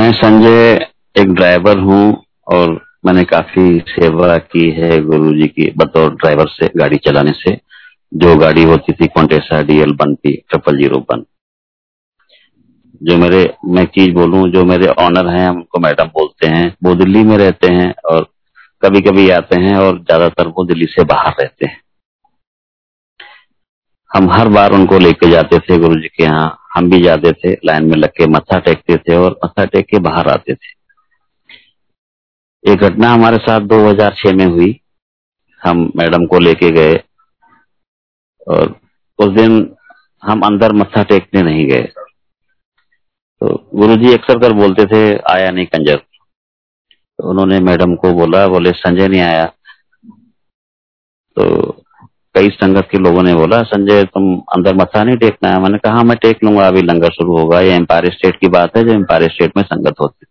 मैं संजय एक ड्राइवर हूँ और मैंने काफ़ी सेवा की है गुरु जी की, बतौर ड्राइवर से गाड़ी चलाने से। जो गाड़ी होती थी Contessa DL one P triple zero one. जो मेरे, मैं चीज़ बोलूँ, जो मेरे ऑनर हैं, उनको मैडम बोलते हैं, वो दिल्ली में रहते हैं और कभी कभी आते हैं और ज़्यादातर वो दिल्ली से बाहर रहते हैं। हम हर बार उनको लेके जाते थे गुरु जी के यहाँ। हम भी जाते थे, लाइन में लग के मत्था टेकते थे और मत्था टेक के बाहर आते थे। एक घटना हमारे साथ 2006 में हुई। हम मैडम को लेके गए और उस दिन हम अंदर मत्था टेकने नहीं गए। तो गुरुजी अक्सर कर बोलते थे, आया नहीं कंजर। तो उन्होंने मैडम को बोला, बोले, संजय नहीं आया। तो कई संगत के लोगों ने बोला संजय तुम अंदर मत्था नहीं टेकना है। मैंने कहा हाँ, मैं टेक लूँगा अभी लंगर शुरू होगा ये एम्पायर स्टेट की बात है जो एम्पायर स्टेट में संगत होती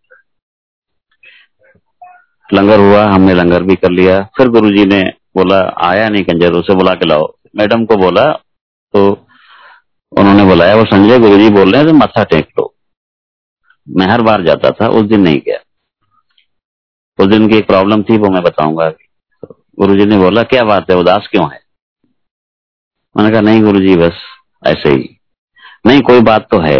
लंगर हुआ हमने लंगर भी कर लिया। फिर गुरुजी ने बोला आया नहीं कंजर उसे बुला के लाओ। मैडम को बोला तो उन्होंने बुलाया वो संजय गुरुजी बोल रहे हैं तो टेक लो। मैं हर बार जाता था उस दिन नहीं गया। उस दिन की एक प्रॉब्लम थी वो मैं बताऊँगा गुरु जी ने बोला क्या बात है उदास क्यों है? मैंने कहा, नहीं गुरु जी बस ऐसे ही। नहीं, कोई बात तो है।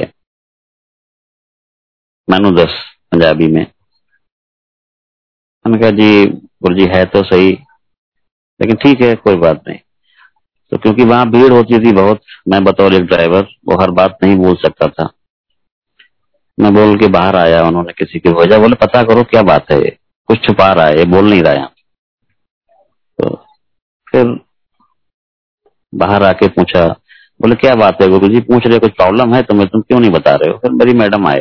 मैनू दस पंजाबी में। मैंने कहा, जी गुरु जी है तो सही, लेकिन ठीक है, कोई बात नहीं। तो क्योंकि वहाँ भीड़ होती थी बहुत, मैं बतौर एक ड्राइवर, वो हर बात नहीं बोल सकता था। मैं बोल के बाहर आया, उन्होंने किसी की वजह, बोले, पता करो, क्या बात है कुछ छुपा रहा है, ये बोल नहीं रहा है तो फिर बाहर आके पूछा, बोले, क्या बात है गुरु जी पूछ रहे कुछ प्रॉब्लम है तुम्हें? तुम क्यों नहीं बता रहे हो? फिर मेरी मैडम आए।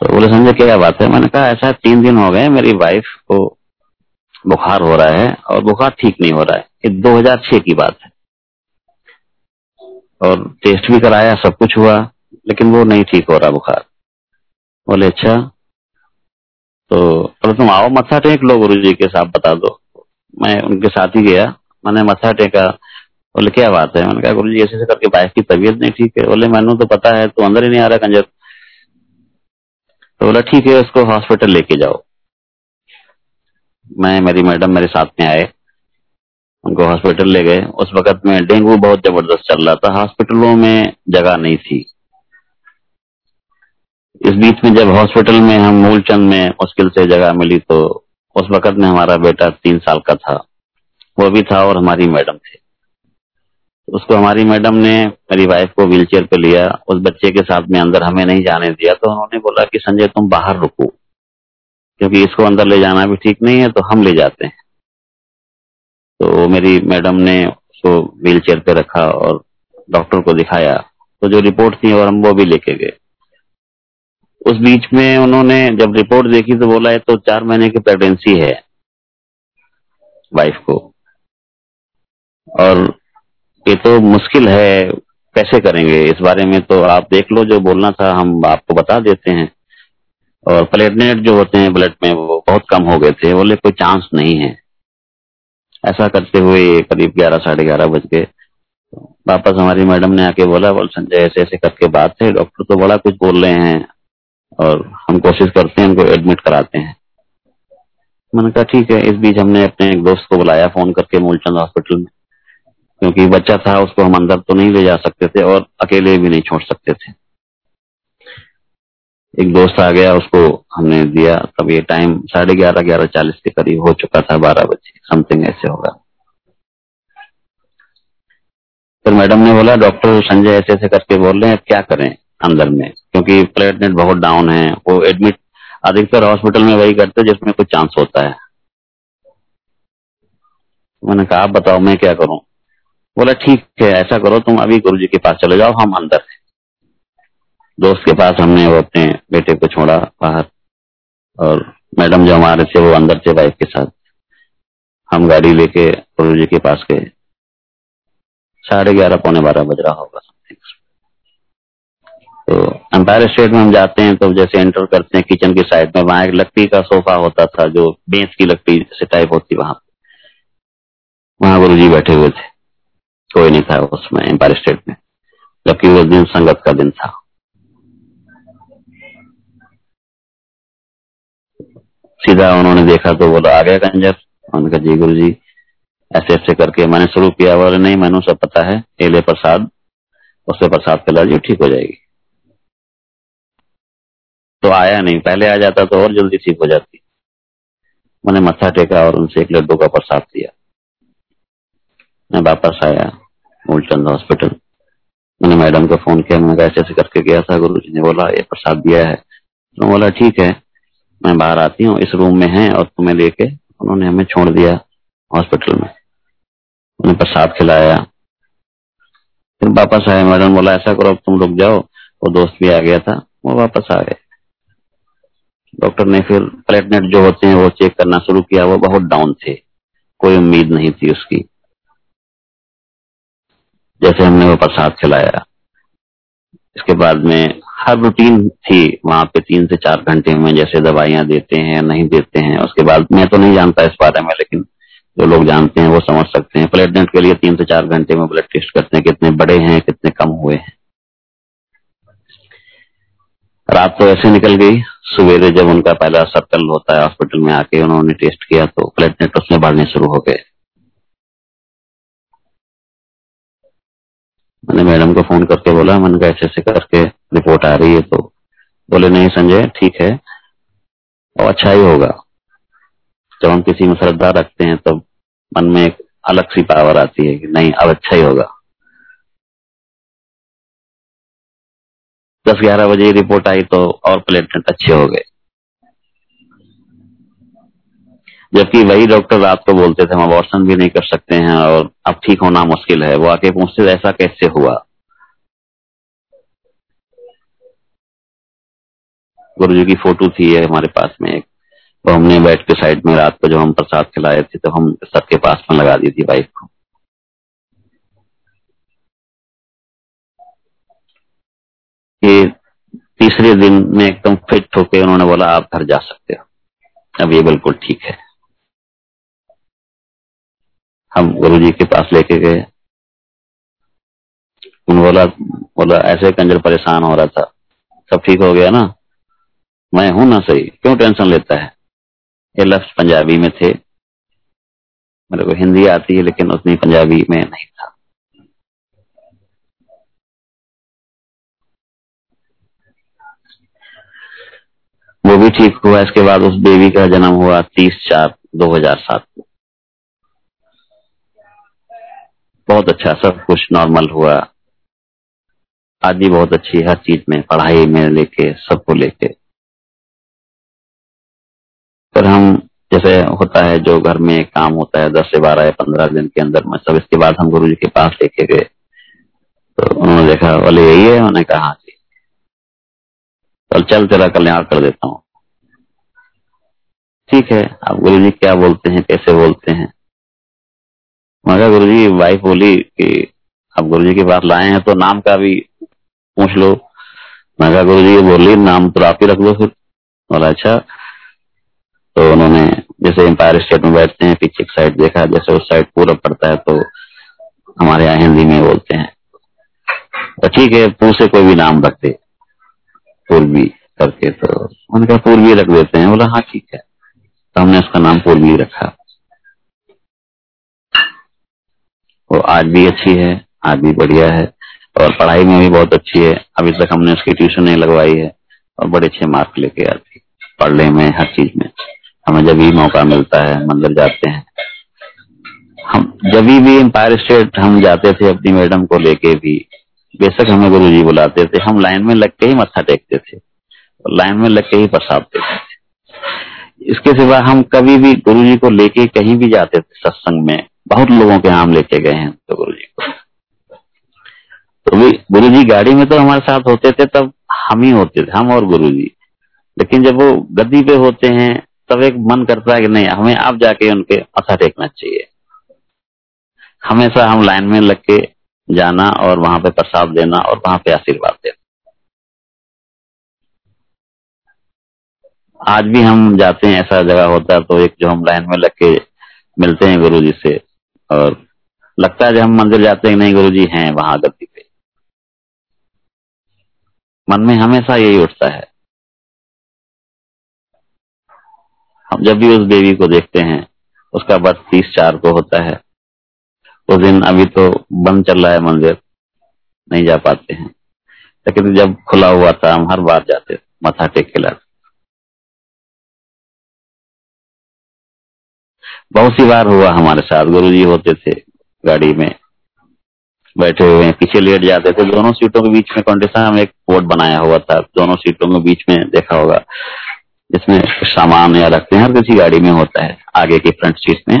तो बोले संजय क्या बात है? मैंने कहा, ऐसा तीन दिन हो गए मेरी वाइफ को बुखार हो रहा है और बुखार ठीक नहीं हो रहा है। ये 2006 की बात है। और टेस्ट भी कराया, सब कुछ हुआ, लेकिन वो नहीं ठीक हो रहा बुखार। बोले अच्छा तो बोले, तुम आओ, मत्था टेक लो गुरु जी के साथ, बता दो। मैं उनके साथ ही गया। मैंने मत्था टेका बोले, क्या बात है? मैंने कहा गुरु जी ऐसे ऐसे करके वाइफ की तबीयत नहीं ठीक है। बोले, मैनू तो पता है, तू अंदर ही नहीं आ रहा कंजर। तो बोला, ठीक है, उसको हॉस्पिटल लेके जाओ। मैं, मेरी मैडम मेरे साथ में आए, उनको हॉस्पिटल ले गए। उस वक्त में डेंगू बहुत ज़बरदस्त चल रहा था। हॉस्पिटलों में जगह नहीं थी। इस बीच में जब हॉस्पिटल में हम मूलचंद में मुश्किल से जगह मिली तो उस वक्त में हमारा बेटा तीन साल का था। वो भी था और हमारी मैडम थे। उसको हमारी मैडम ने, मेरी वाइफ को व्हीलचेयर पे लिया, उस बच्चे के साथ में अंदर हमें नहीं जाने दिया तो उन्होंने बोला कि संजय तुम बाहर रुको, क्योंकि इसको अंदर ले जाना भी ठीक नहीं है तो हम ले जाते हैं। तो मेरी मैडम ने उसको व्हील चेयर पे रखा और डॉक्टर को दिखाया। तो जो रिपोर्ट थी और हम वो भी लेके गए। उस बीच में उन्होंने जब रिपोर्ट देखी तो बोला है तो चार महीने की प्रेगनेंसी है वाइफ को। और ये तो मुश्किल है, कैसे करेंगे? इस बारे में तो आप देख लो, जो बोलना था हम आपको बता देते हैं। और प्लेटनेट जो होते हैं ब्लड में, वो बहुत कम हो गए थे, बोले कोई चांस नहीं है। ऐसा करते हुए करीब ग्यारह, साढ़े ग्यारह बज गए। वापस हमारी मैडम ने आके बोला, बोल संजय, ऐसे ऐसे करके बात है डॉक्टर तो बड़ा कुछ बोल रहे हैं। और हम कोशिश करते हैं, उनको एडमिट कराते हैं। मैंने कहा, ठीक है। इस बीच हमने अपने एक दोस्त को बुलाया, फ़ोन करके मूलचंद हॉस्पिटल में। क्योंकि बच्चा था, उसको हम अंदर तो नहीं ले जा सकते थे और अकेले भी नहीं छोड़ सकते थे। एक दोस्त आ गया, उसको हमने दिया। तब ये टाइम साढ़े ग्यारह ग्यारह चालीस के करीब हो चुका था, बारह बजे समथिंग ऐसे होगा। फिर मैडम ने बोला, डॉक्टर संजय ऐसे ऐसे करके बोल रहे हैं, क्या करें अंदर में? क्योंकि प्लेटनेट बहुत डाउन है, वो एडमिट अधिकतर हॉस्पिटल में वही करते जिसमें कुछ चांस होता है। मैंने कहा, आप बताओ, मैं क्या करूँ? बोला, ठीक है, ऐसा करो, तुम अभी गुरु जी के पास चले जाओ, हम अंदर हैं। दोस्त के पास हमने वो अपने बेटे को छोड़ा बाहर, और मैडम जो हमारे थे, वो अंदर थे वाइफ के साथ। हम गाड़ी लेके गुरु जी के पास गए। साढ़े ग्यारह, पौने बारह बज रहा होगा तो अंपायर स्टेट में हम जाते हैं तो जैसे एंटर करते हैं किचन की साइड में, वहाँ एक लकड़ी का सोफा होता था, जो बेंच की लकड़ी से टाइप होती वहाँ वहाँ गुरु जी बैठे हुए थे। कोई नहीं था उसमें एम्पायर स्टेट में। जबकि वो दिन संगत का दिन था। सीधा उन्होंने देखा तो बोला, आ गया कंजर उन्होंने कहा, जी गुरु जी ऐसे ऐसे करके मैंने शुरू किया बोले नहीं, मैंने सब पता है। केले प्रसाद, उससे प्रसाद खिला दी ठीक हो जाएगी। तो आया नहीं। पहले आ जाता तो और जल्दी ठीक हो जाती। मैंने मत्था टेका और उनसे एक लड्डू का प्रसाद दिया। मैं वापस आया। मूलचंद हॉस्पिटल। मैंने मैडम को फ़ोन किया, मैंने ऐसे ऐसे करके गया था गुरु जी ने बोला, ये प्रसाद दिया है। तो बोला, ठीक है, मैं बाहर आती हूँ, इस रूम में है और तुम्हें लेके उन्होंने हमें छोड़ दिया हॉस्पिटल में। उन्हें प्रसाद खिलाया। फिर वापस आया मैडम बोला, ऐसा करो तुम रुक जाओ। वो दोस्त भी आ गया था, वो वापस आ गए। डॉक्टर ने फिर प्लेटनेट जो होते हैं, वो चेक करना शुरू किया, वो बहुत डाउन थे, कोई उम्मीद नहीं थी उसकी। जैसे हमने वो प्रसाद खिलाया। इसके बाद में हर रूटीन थी, वहाँ पे तीन से चार घंटे में जैसे दवाइयाँ देते हैं, नहीं देते हैं, उसके बाद मैं तो नहीं जानता इस बारे में, लेकिन जो लोग जानते हैं वो समझ सकते हैं। प्लेटनेट के लिए तीन से चार घंटे में ब्लड टेस्ट करते हैं, कितने बड़े हैं, कितने कम हुए हैं। रात तो ऐसे निकल गई, सवेरे जब उनका पहला सर्कल होता है हॉस्पिटल में आके उन्होंने टेस्ट किया तो प्लेटनेट उसमें बढ़ने शुरू हो गए। मैंने मैडम को फ़ोन करके बोला, मैंने कहा ऐसे ऐसे करके रिपोर्ट आ रही है तो बोले, नहीं संजय, ठीक है, और अच्छा ही होगा। जब हम किसी में श्रद्धा रखते हैं, तब मन में एक अलग सी पावर आती है कि नहीं, अब अच्छा ही होगा। दस ग्यारह बजे रिपोर्ट आई तो और प्लेटलेट अच्छे हो गए जबकि वही डॉक्टर रात को बोलते थे, हम अबॉर्शन भी नहीं कर सकते हैं और अब ठीक होना मुश्किल है। वो आके पूछते, ऐसा कैसे हुआ? गुरु जी की फ़ोटो थी है हमारे पास में एक। तो हमने बैठ के साइड में रात को जब हम प्रसाद खिलाए थे तो हम सबके पास में लगा दी थी वाइफ को। तीसरे दिन में एकदम फिट होके उन्होंने बोला, आप घर जा सकते हो। अब ये बिल्कुल ठीक है। हम गुरु जी के पास लेके गए। बोला बोला, ऐसे कंजर परेशान हो रहा था। सब ठीक हो गया ना? मैं हूँ ना सही? क्यों टेंशन लेता है? ये लफ्ज पंजाबी में थे। मेरे को हिंदी आती है, लेकिन उतनी पंजाबी में नहीं था। वो भी ठीक हुआ। इसके बाद उस बेबी का जन्म हुआ तीस चार दो हज़ार सात को। बहुत अच्छा सब कुछ नॉर्मल हुआ। आदि बहुत अच्छी हर चीज़ में, पढ़ाई में लेके, सबको लेके। फिर हम, जैसे होता है, जो घर में काम होता है, दस से बारह या पंद्रह दिन के अंदर, में सब इसके बाद हम गुरु जी के पास लेके गए। तो उन्होंने देखा बोले यही है? उन्होंने कहा हाँ जी। चल चल, तेरा कल्याण कर देता हूँ। ठीक है। आप गुरु जी क्या बोलते हैं? कैसे बोलते हैं? मगर गुरु जी वाइफ बोली कि अब गुरु जी के पास लाए हैं तो नाम का भी पूछ लो। मैं गुरु जी बोली, नाम तो आप ही रख दो फिर। बोला अच्छा। तो उन्होंने, जैसे एम्पायर स्टेट में बैठते हैं, पीछे साइड देखा, जैसे उस साइड पूरा पड़ता है तो हमारे यहाँ हिंदी में बोलते हैं। तो ठीक है तू से कोई भी नाम रख दे, पूर्वी करके तो। उन्होंने कहा, पूर्वी रख देते हैं। बोला हाँ ठीक है। तो हमने उसका नाम पूर्वी रखा। वो आज भी अच्छी है, आज भी बढ़िया है और पढ़ाई में भी बहुत अच्छी है। अभी तक हमने उसकी ट्यूशन नहीं लगवाई है और बड़े अच्छे मार्क लेके आती पढ़ने में हर चीज़ में। हमें जब भी मौका मिलता है, मंदिर जाते हैं। हम जब भी एम्पायर स्टेट हम जाते थे अपनी मैडम को लेके भी, बेशक हमें गुरु जी बुलाते थे। हम लाइन में लग के ही मत्था टेकते थे और लाइन में लग के ही प्रसाद देते थे। इसके सिवा हम कभी भी गुरु जी को लेके कहीं भी जाते थे सत्संग में बहुत लोगों के नाम लेके गए हैं तो गुरु जी को। तो भी गुरु जी गाड़ी में तो हमारे साथ होते थे, तब हम ही होते थे, हम और गुरु जी लेकिन जब वो गद्दी पे होते हैं, तब एक मन करता है कि नहीं, हमें आप जाके उनके मथा टेकना चाहिए। हमेशा हम लाइन में लग के जाना और वहाँ पे प्रसाद देना और वहाँ पे आशीर्वाद देना। आज भी हम जाते हैं, ऐसा जगह होता है तो एक जो हम लाइन में लग के मिलते हैं गुरु जी से और लगता है जब हम मंदिर जाते हैं, नहीं गुरु जी हैं वहाँ गति पे। मन में हमेशा यही उठता है। हम जब भी उस देवी को देखते हैं, उसका बर्थ तीस चार को होता है। उस दिन अभी तो बंद चल रहा है मंदिर, नहीं जा पाते हैं। लेकिन जब खुला हुआ था, हम हर बार जाते, मथा टेक के लाते। बहुत सी बार हुआ हमारे साथ गुरु जी होते थे गाड़ी में, बैठे हुए हैं, पीछे लेट जाते थे, दोनों सीटों के बीच में कंडीशन हम एक बोर्ड बनाया हुआ था, दोनों सीटों के बीच में देखा होगा, जिसमें सामान या रखते हैं, हर किसी गाड़ी में होता है, आगे की फ्रंट सीट में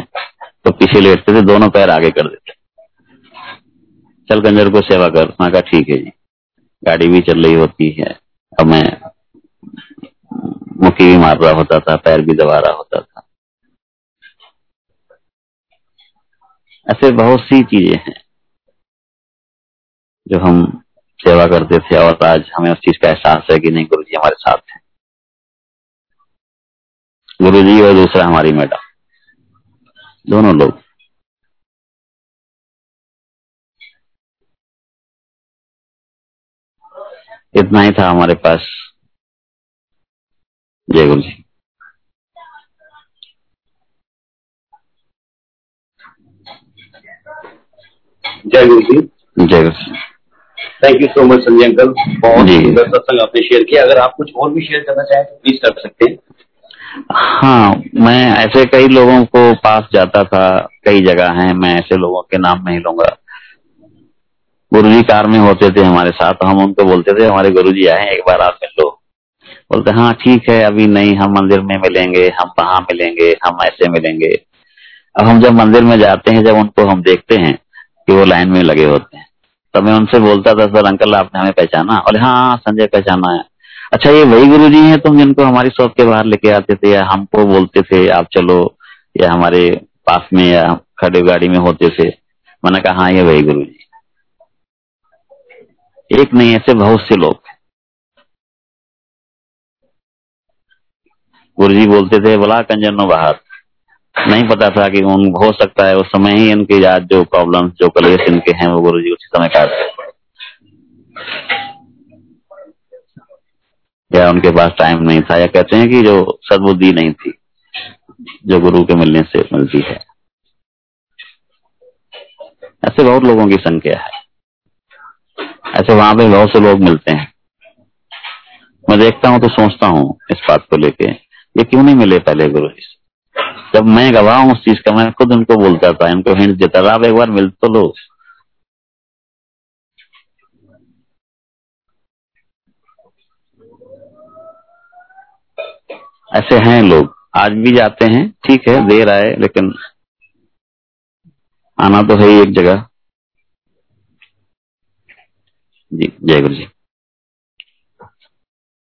तो पीछे लेटते थे, दोनों पैर आगे कर देते चल कंजर को सेवा कर, मैं कहा, ठीक है जी, गाड़ी भी चल रही होती है, अब मैं मुक्की भी मार रहा होता था, पैर भी दबा रहा होता था। ऐसे बहुत सी चीज़ें हैं जो हम सेवा करते थे और आज हमें उस चीज़ का एहसास है कि नहीं, गुरु जी हमारे साथ हैं। गुरु जी और दूसरा हमारी मैडम। दोनों लोग। इतना ही था हमारे पास। जय गुरु जी। जय गुरु जी। जय गुरु thank you so much Sanjay uncle बहुत। सुंदर सत्संग आपने शेयर किया। अगर आप कुछ और भी शेयर करना चाहें तो प्लीज़ कर सकते हैं। हाँ मैं ऐसे कई लोगों को पास जाता था कई जगह हैं मैं ऐसे लोगों के नाम नहीं लूँगा। गुरु जी कार में होते थे हमारे साथ हम उनको बोलते थे हमारे गुरु जी आए एक बार आप मिल लो। बोलते हाँ ठीक है अभी नहीं हम मंदिर में मिलेंगे हम वहाँ मिलेंगे हम ऐसे मिलेंगे। अब हम जब मंदिर में जाते हैं जब उनको हम देखते हैं कि वो लाइन में लगे होते हैं। तो मैं उनसे बोलता था सर अंकल आपने हमें पहचाना? और हाँ हाँ, संजय पहचाना है। अच्छा ये वही गुरु जी हैं तुम जिनको हमारी शॉप के बाहर लेके आते थे या हमको बोलते थे आप चलो या हमारे पास में या खड़े गाड़ी में होते थे? मैंने कहा हाँ ये वही गुरु जी एक नहीं ऐसे बहुत से लोग गुरु जी बोलते थे बोला कंजनो बाहर। नहीं पता था कि उन हो सकता है, उस समय ही इनके आज जो प्रॉब्लम जो कलेश इनके हैं, वो गुरु जी उसी समय काटते या उनके पास टाइम नहीं था, या कहते हैं कि जो सदबुद्धि नहीं थी, जो गुरु के मिलने से मिलती है। ऐसे बहुत लोगों की संख्या है। ऐसे वहाँ पे बहुत से लोग मिलते हैं। मैं देखता हूँ तो सोचता हूँ इस बात को लेके, ये क्यों नहीं मिले पहले गुरु जी से? जब मैं गवाह हूँ उस चीज़ का, मैं खुद उनको बोलता था, इनको हिंट देता था, आप एक बार मिल तो लो। ऐसे हैं लोग। आज भी जाते हैं, ठीक है, देर आए, लेकिन आना तो है एक जगह। जी, जय गुरु जी